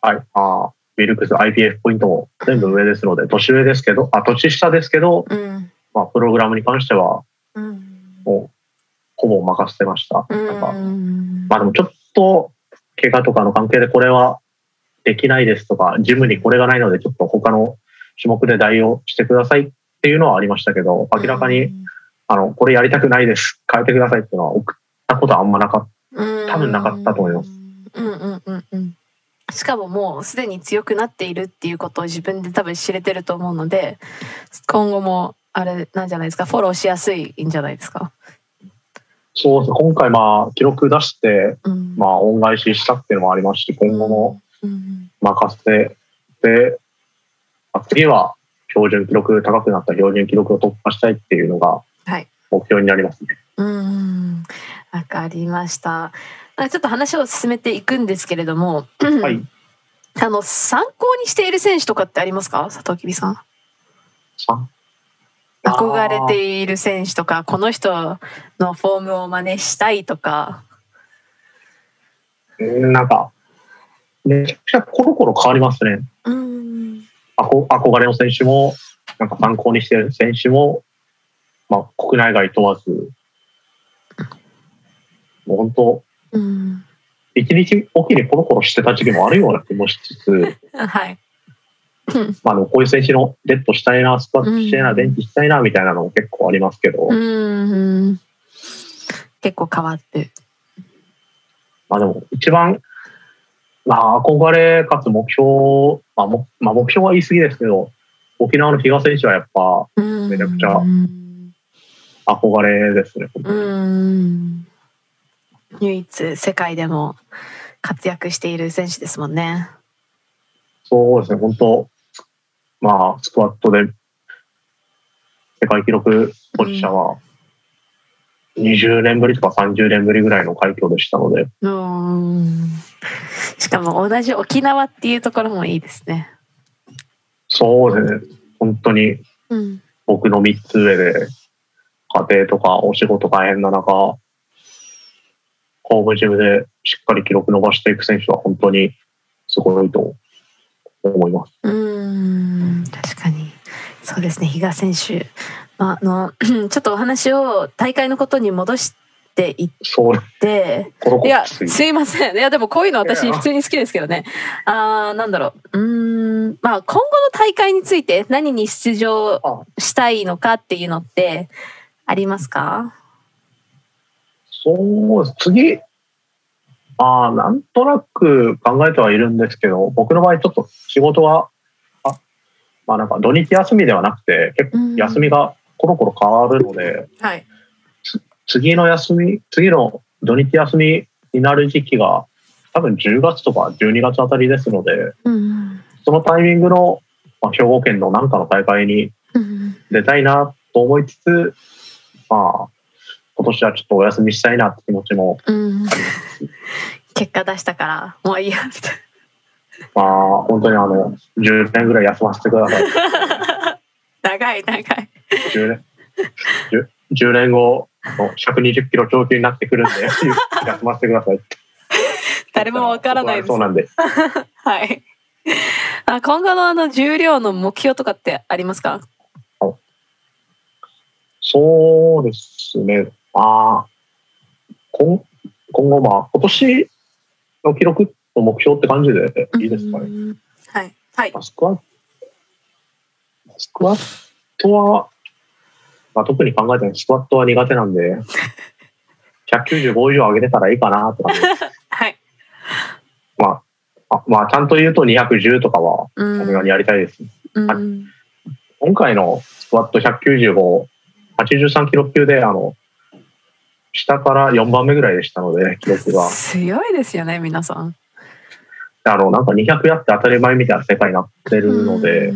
はい、あウィルクス、IPF ポイントも全部上ですので、年上ですけど、あ、年下ですけど、うん、まあ、プログラムに関しては、もう、ほぼ任せてました。なんか、まあでもちょっと、怪我とかの関係でこれはできないですとか、ジムにこれがないので、ちょっと他の種目で代用してくださいっていうのはありましたけど、明らかに、あの、これやりたくないです。変えてくださいっていうのは送ったことはあんまなかった。多分なかったと思います。うんうんうんうん。しかももうすでに強くなっているっていうことを自分で多分知れてると思うので、今後もあれなんじゃないですか、フォローしやすいんじゃないですか？そうですね。今回まあ記録出して、うん、まあ恩返ししたっていうのもありますし、今後も任せて、うん、次は標準記録高くなった標準記録を突破したいっていうのが目標になりますね。はい、うんわかりました。ちょっと話を進めていくんですけれども、はい、あの参考にしている選手とかってありますか？佐藤きびさん。憧れている選手とかこの人のフォームを真似したいとか。なんかめちゃくちゃコロコロ変わりますね。うん憧れの選手もなんか参考にしている選手もまあ、国内外問わず、もう本当、うん、一日おきにコロコロしてた時期もあるような気もしつつ、はい。まあ、こういう選手のデッドしたいな、スクワットしたいな、ベンチしたいな、みたいなのも結構ありますけど。うん、結構変わって。まあでも、一番、まあ、憧れかつ目標、まあも、まあ、目標は言い過ぎですけど、沖縄の比嘉選手はやっぱ、めちゃくちゃ、憧れですね。うん唯一世界でも活躍している選手ですもんね。そうですね、本当、まあ、スクワットで世界記録保持者は20年ぶりとか30年ぶりぐらいの快挙でしたので。うんしかも同じ沖縄っていうところもいいですね。そうですね、本当に僕の3つ上で、家庭とかお仕事大変な中、ホームジムでしっかり記録伸ばしていく選手は本当にすごいと思います。うん確かに。そうですね。比嘉選手、まあ、あの ちょっとお話を大会のことに戻していっていやすいません。いやでもこういうの私普通に好きですけどね。あなんだろう。うんまあ今後の大会について何に出場したいのかっていうのってありますか？そう次ああ、なんとなく考えてはいるんですけど、僕の場合ちょっと仕事は、あまあなんか土日休みではなくて、結構休みがコロコロ変わるので、はい、次の休み、次の土日休みになる時期が多分10月とか12月あたりですので、うん、そのタイミングの、まあ、兵庫県の何かの大会に出たいなと思いつつ、まあ、今年はちょっとお休みしたいなって気持ちもあります、うん、結果出したからもういいやみたいな。まあ本当にあの10年ぐらい休ませてください。長 い長い。10年 10, 10年後の120キロ長級になってくるんで 休ませてください。誰もわからないです。そうなんで。はい。あ今後のあの重量の目標とかってありますかそうですね。ああ、今今後、まあ、今年の記録の目標って感じでいいですかね。はい。はい。スクワット、スクワットは、まあ、特に考えてないスクワットは苦手なんで、195以上上げれたらいいかなとか、ね、はい。まあ、あまあ、ちゃんと言うと210とかは、さすがにやりたいです、うん、今回のスクワット195、83キロ級で、あの、下から4番目ぐらいでしたので、記録が。強いですよね、皆さん。あの、なんか200やって当たり前みたいな世界になってるので、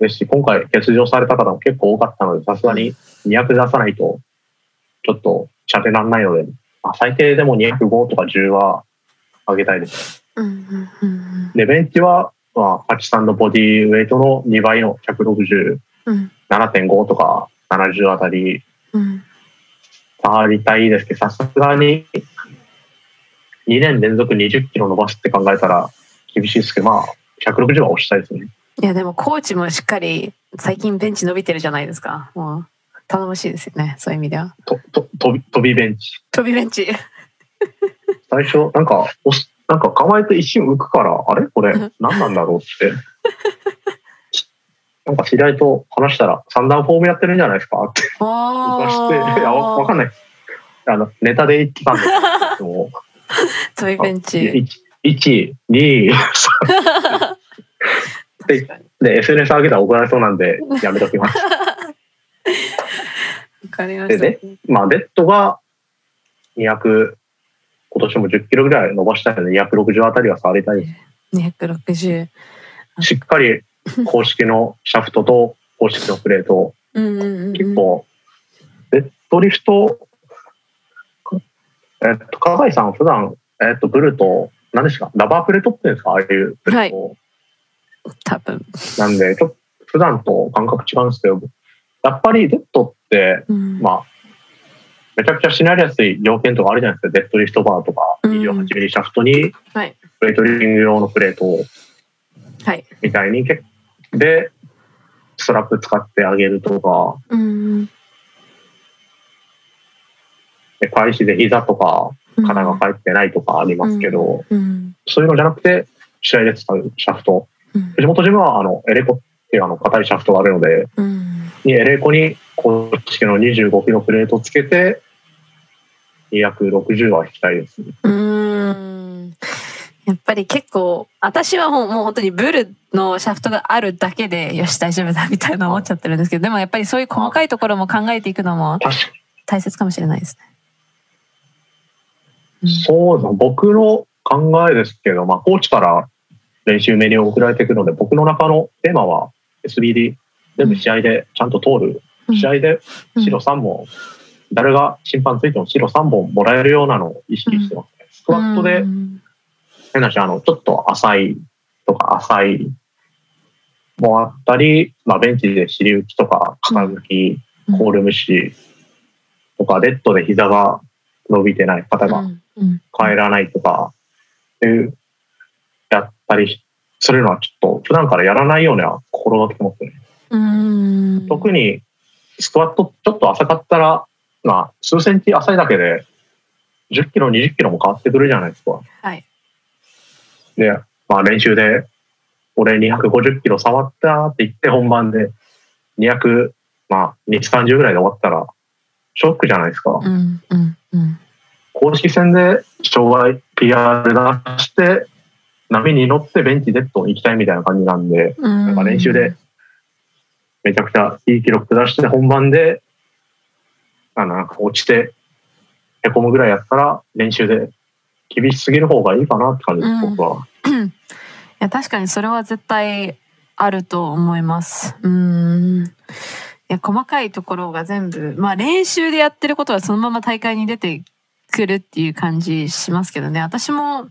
ですし、今回欠場された方も結構多かったので、さすがに200出さないと、ちょっと、しゃべらんないので、まあ、最低でも205とか10は上げたいです。で、ベンチは、まあ、パチさんのボディウェイトの2倍の160、うん、7.5とか70あたり、うん回りたいですけど、さすがに2年連続20キロ伸ばすって考えたら厳しいですけど、まあ、160は押したいですね。いや、でもコーチもしっかり最近ベンチ伸びてるじゃないですか。もう頼もしいですよね、そういう意味では。とと飛び飛びベンチ。飛びベンチ。最初、なんか、なんか構えて一瞬浮くから、あれこれ何なんだろうって。なんか知り合いと話したら、三段フォームやってるんじゃないですか？って言わして、いや、わかんない。あの、ネタで言ってたんですけど、トイベンチ。1、2、3。で、で、SNS 上げたら怒られそうなんで、やめときます。わかりま。で、まあ、デッドが200、今年も10キロぐらい伸ばしたいので、260あたりは触りたいです。260。しっかり公式のシャフトと公式のプレート、結構、デッドリフト、えっと、加賀井さん普段、えっと、ブルと、何ですか、ラバープレートって言うんですか、ああいうプレート。はい、多分。なんで、ちょっと普段と感覚違うんですけど、やっぱりデッドって、うん、まあ、めちゃくちゃしなりやすい条件とかあるじゃないですか、デッドリフトバーとか、28ミリシャフトに、プレートリング用のプレートを、はい、みたいに結で、ストラップ使ってあげるとか、うん、で開始で膝とか肩が返ってないとかありますけど、うん、そういうのじゃなくて、試合で使うシャフト。藤本ジムはあのエレコっていうあの硬いシャフトがあるので、にエレコに公式の25キロプレートつけて、260は引きたいです。うんやっぱり結構私はもうもう本当にブルのシャフトがあるだけでよし大丈夫だみたいな思っちゃってるんですけどでもやっぱりそういう細かいところも考えていくのも大切かもしれないですね。そうだ僕の考えですけど、まあ、コーチから練習メニューを送られてくるので僕の中のテーマは SBD 全部試合でちゃんと通る、うん、試合で白3本、うん、誰が審判ついても白3本もらえるようなのを意識してますね。スクワットで変な話、あの、ちょっと浅いとか浅いもあったり、まあ、ベンチで尻打ちとか、傾き、コール無視とか、レッドで膝が伸びてない方が帰らないとか、っていう、やったりするのはちょっと普段からやらないようには心がけて思ってる。特にスクワットちょっと浅かったら、まあ、数センチ浅いだけで10キロ、20キロも変わってくるじゃないですか。はい。で、まあ練習で、俺250キロ触ったって言って本番で。200、まあ2、30ぐらいで終わったら、ショックじゃないですか。うんうんうん、公式戦で障害 PR 出して、波に乗ってベンチデッドに行きたいみたいな感じなんで、なん。か練習でめちゃくちゃいい記録出して本番で、あの、なんか落ちて、へこむぐらいやったら練習で厳しすぎる方がいいかなって感じです、僕は。いや、確かにそれは絶対あると思います。うん。いや、細かいところが全部、まあ練習でやってることはそのまま大会に出てくるっていう感じしますけどね。私も、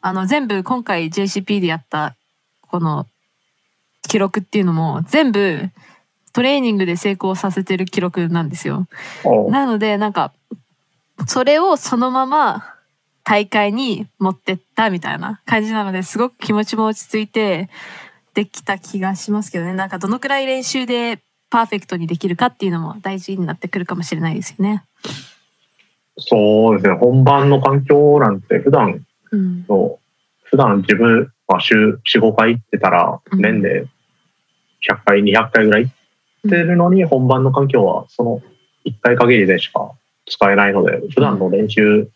あの、全部今回 JCP でやったこの記録っていうのも全部トレーニングで成功させてる記録なんですよ。なので、なんか、それをそのまま大会に持ってったみたいな感じなのですごく気持ちも落ち着いてできた気がしますけどね。なんかどのくらい練習でパーフェクトにできるかっていうのも大事になってくるかもしれないですよね。そうですね。本番の環境なんて普段の、うん、普段自分は週4、5回行ってたら年で100回、200回ぐらい行ってるのに、本番の環境はその1回限りでしか使えないので、普段の練習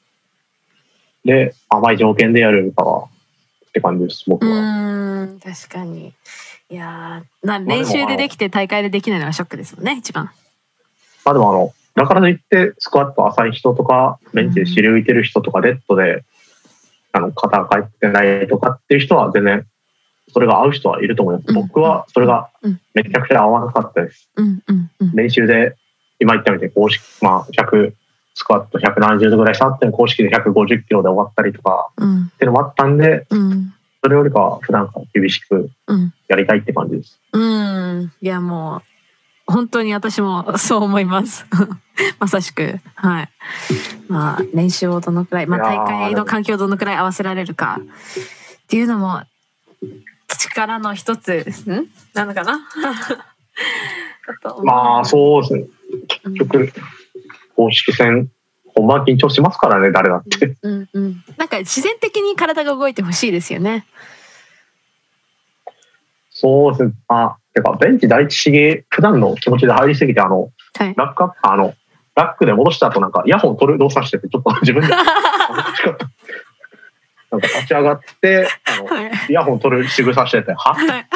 で甘い条件でやるかはって感じです、僕は。うん確かに。いやな練習でできて大会でできないのがショックですもんね、一番。まあでもあの、だからといってスクワット浅い人とか、ベンチで尻浮いてる人とか、デッドで、あの、肩が返ってないとかっていう人は全然、それが合う人はいると思います。僕はそれがめちゃくちゃ合わなかったです。練習で、今言ったみたいに公式、まあ、100、スクワット170度ぐらいしたって公式で150キロで終わったりとか、っていうのもあったんで、それよりかは普段から厳しくやりたいって感じです。うん、いやもう本当に私も そう思います。まさしく。はい。まあ、練習をどのくらい、まあ、大会の環境をどのくらい合わせられるかっていうのも、力の一つ、ん？なのかな？まあ、そうですね。結局、公式戦、本番緊張しますからね、誰だって。うんうん。なんか自然的に体が動いてほしいですよね。そうですね。あ、てか、ベンチ第一試芸、普段の気持ちで入りすぎて、あの、はい、ラックアップ、あの、ラックで戻した後なんかイヤホン取る動作してて、ちょっと自分で、なんか立ち上がって、あの、はい、イヤホン取る仕草してて、は、はい、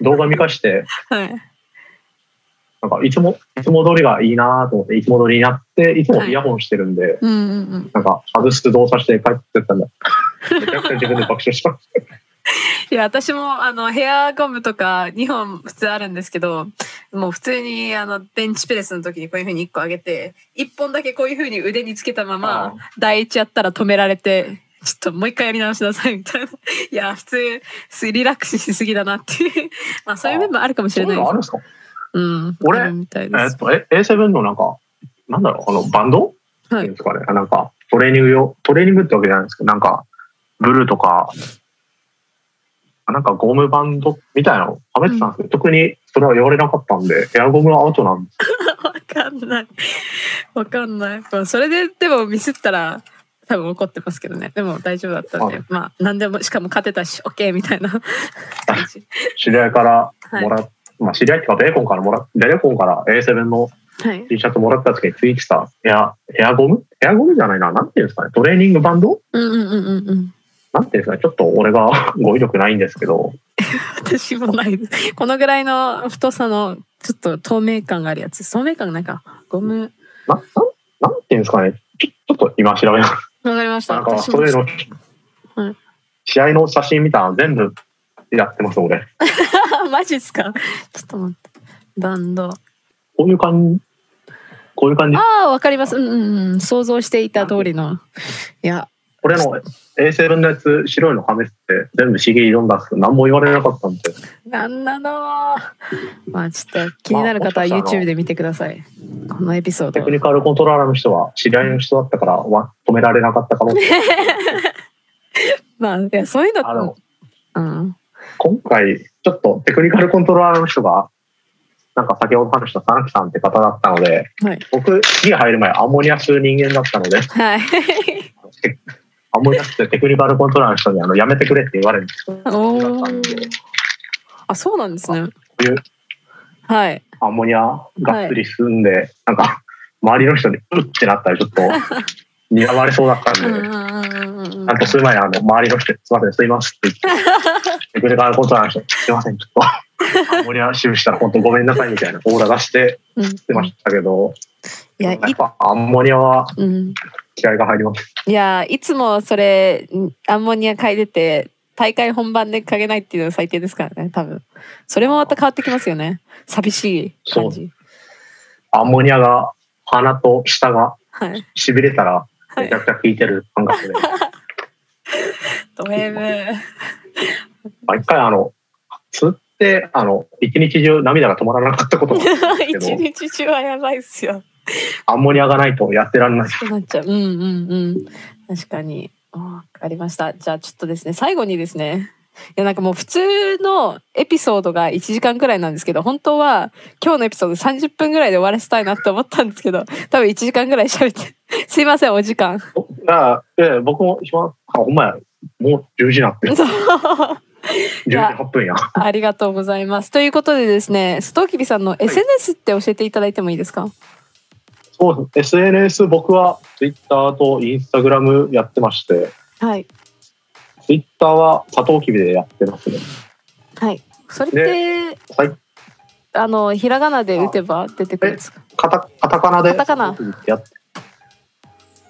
動画見返して、はい、なんかいつも、いつも通りがいいなと思って、いつも通りになって、いつもイヤホンしてるんで、なんか外す動作して帰ってったんだ。めちゃくちゃ自分で爆笑した。いや私もあのヘアゴムとか2本普通あるんですけどもう普通にあのベンチプレスの時にこういうふうに1個上げて1本だけこういうふうに腕につけたまま第一やったら止められてちょっともう一回やり直しなさいみたいな。いや、普通、リラックスしすぎだなっていう。まあそういう面もあるかもしれないです。あるんですか？うん。俺、えっと、A7 のなんか、なんだろう、あの、バンド？はい。ですかね？なんか、トレーニング用、トレーニングってわけじゃないんですけど、なんか、ブルーとか、なんかゴムバンド？みたいなの？はめてたんですけど、うん、特にそれは言われなかったんで、エアゴムはアウトなんです。わかんない。わかんない。まあ、それででもミスったら、多分怒ってますけどね。でも大丈夫だったんで、まあ何でも、しかも勝てたし、OK みたいな知り合いからもらっ、はい、まあ知り合いっていうかベーコンからもらベーコンから A7 の T シャツもらった時についてたヘア、ヘアゴム？ヘアゴムじゃないな。なんていうんですかね？トレーニングバンド？うんうんうんうん。なんていうんですかね？ちょっと俺が 語彙力ないんですけど。私もないです。このぐらいの太さのちょっと透明感があるやつ。透明感なんかゴム。な、なん、なんていうんですかね？ちょちょっと今調べます。わかりました。なんかそういうの、はい、試合の写真見たら全部やってます、俺。マジっすか？ちょっと待って。バンド。こういう感じ。こういう感じ。ああ、わかります。うんうんうん。想像していた通りの。いや。ここれの A7 のやつ、白いの試して全部 CG 読んだんですけど、何も言われなかったんで。なんなのまあちょっと気になる方は YouTube で見てください。このエピソード。テクニカルコントローラーの人は知り合いの人だったからわ止められなかったかも。まあ、いや、そういうのあの、うん。今回、ちょっとテクニカルコントローラーの人が、なんか先ほど話した佐々木さんって方だったので、はい。僕、家入る前アンモニア吸う人間だったので、はい。アンモニア吸ってテクニカルコントローラーの人にあのやめてくれって言われるんですよ。あ、そうなんですね。こういうはい。アンモニアがっつり吸んで、なんか、周りの人にうってなったらちょっと、睨まれそうだったんで、ちゃんと吸う前にあの周りの人に、すいません、吸いますって言って、テクニカルコントローラーの人、すいません、ちょっと、アンモニア臭したら本当ごめんなさいみたいなオーラ出してうん吸ってましたけど、いや、いやっぱアンモニアはうん。気合が入ります。いや、いつもそれ、んアンモニア嗅いでて、大会本番で嗅げないっていうのは最低ですからね、多分。それもまた変わってきますよね。寂しい感じ。アンモニアが鼻と舌がはい。痺れたらはいめちゃ。くちゃ効いてる感覚で、ド M。毎回あの、吸って、あの、一日中涙が止まらなかったことがあるんですけ一ど、日中はやばいっすよ。アンモニアがないとやってられない。なっちゃう。うんうんうん。確かに。わかりました。じゃあちょっとですね、最後にですね。いやなんかもう普通のエピソードが1時間くらいなんですけど本当は今日のエピソード30分ぐらいで終わらせたいなって思ったんですけど多分1時間ぐらい喋って すいませんお時間だから、ええ僕も一番、あ、ほんまや、もう10時になってる。そう10時8分や。ありがとうございますということでですねストーキビさんの SNS って教えていただいてもいいですか？そうです。SNS 僕は Twitter と Instagram やってまして、はい Twitter はサトウキビでやってますね。はいそれってはい。あのひらがなで打てば出てくるんですか？カタカタカナでカタカナ。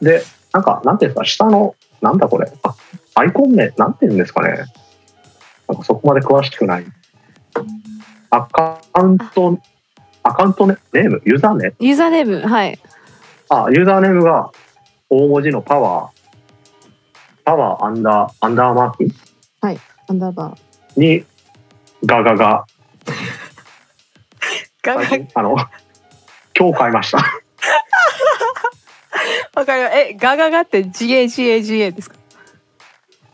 で、なんか、なんていうんですか、下の、なんだこれ、あアイコン名、なんていうんですかね。なんかそこまで詳しくない。アカウント、アカウントネネーム、ユーザーネユーザーネームはい。あ、ユーザーネームが大文字のパワー、パワーアンダー、アンダーマーク？アンダーバに、ガガガ、ーガガ。最近あの、今日買いました。わかりますえガガガって GAGAGA ですか？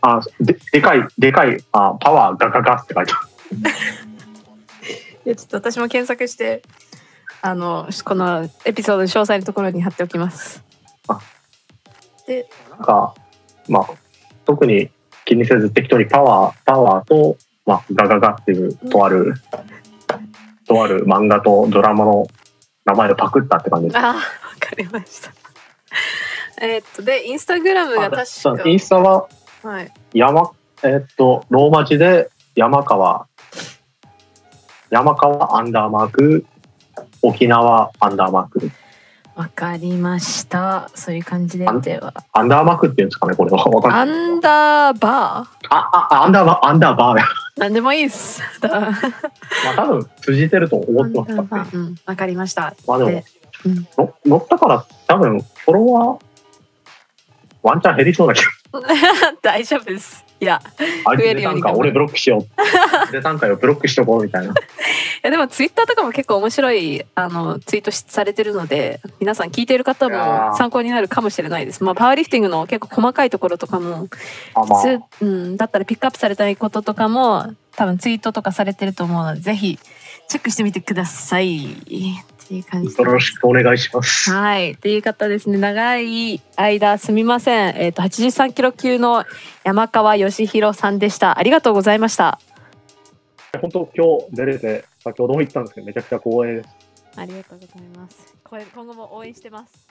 あ、で、でかい、でかい、あ、パワーガガガって書いてある。いやちょっと私も検索してあのこのエピソードの詳細のところに貼っておきますなんか、まあ、特に気にせず適当にパワー、パワーと、まあ、ガガガっていう、とある、とある漫画とドラマの名前をパクったって感じです。あわかりましたえーっとでインスタグラムが確かインスタははい。山、えーっと、ローマ字で山川、山川アンダーマーク、沖縄アンダーマーク。わかりました。そういう感じででは。アンダーマークっていうんですかね、これは。アンダーバー。あ、あ、アンダーバー、アンダーバーだ。なんでもいいです。だ。まあ多分通じてると思ってますからね。うん。わかりました。まあでもで、うん。ったから多分フォロワー、ワンチャン減りそうだけど、大丈夫ですいや増えるように頑張る俺ブロックしよう。出たんかよ、ブロックしとこうみたいな。いやでもツイッターとかも結構面白いあのツイートしされてるので皆さん聞いている方も参考になるかもしれないです。まあパワーリフティングの結構細かいところとかもあまあ、普通、うん、だったらピックアップされたいこととかも多分ツイートとかされてると思うのでぜひチェックしてみてください。いう感じよろしくお願いします。はい。っていう方ですね、長い間すみません。えっ、と、83キロ級の山川義弘さんでした。ありがとうございました。本当今日出れて、先ほども言ったんですけど、めちゃくちゃ光栄です。ありがとうございます。これ今後も応援してます。